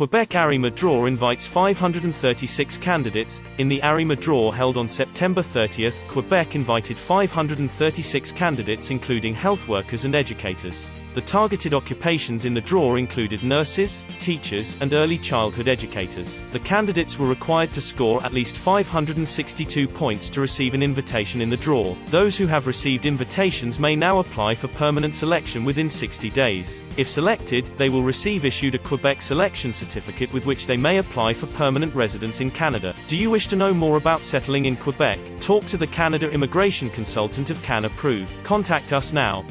Quebec Arrima Draw invites 536 candidates. In the Arrima Draw held on September 30, Quebec invited 536 candidates including health workers and educators. The targeted occupations in the draw included nurses, teachers, and early childhood educators. The candidates were required to score at least 562 points to receive an invitation in the draw. Those who have received invitations may now apply for permanent selection within 60 days. If selected, they will receive issued a Quebec selection certificate with which they may apply for permanent residence in Canada. Do you wish to know more about settling in Quebec? Talk to the Canada Immigration Consultant of Can Approved. Contact us now.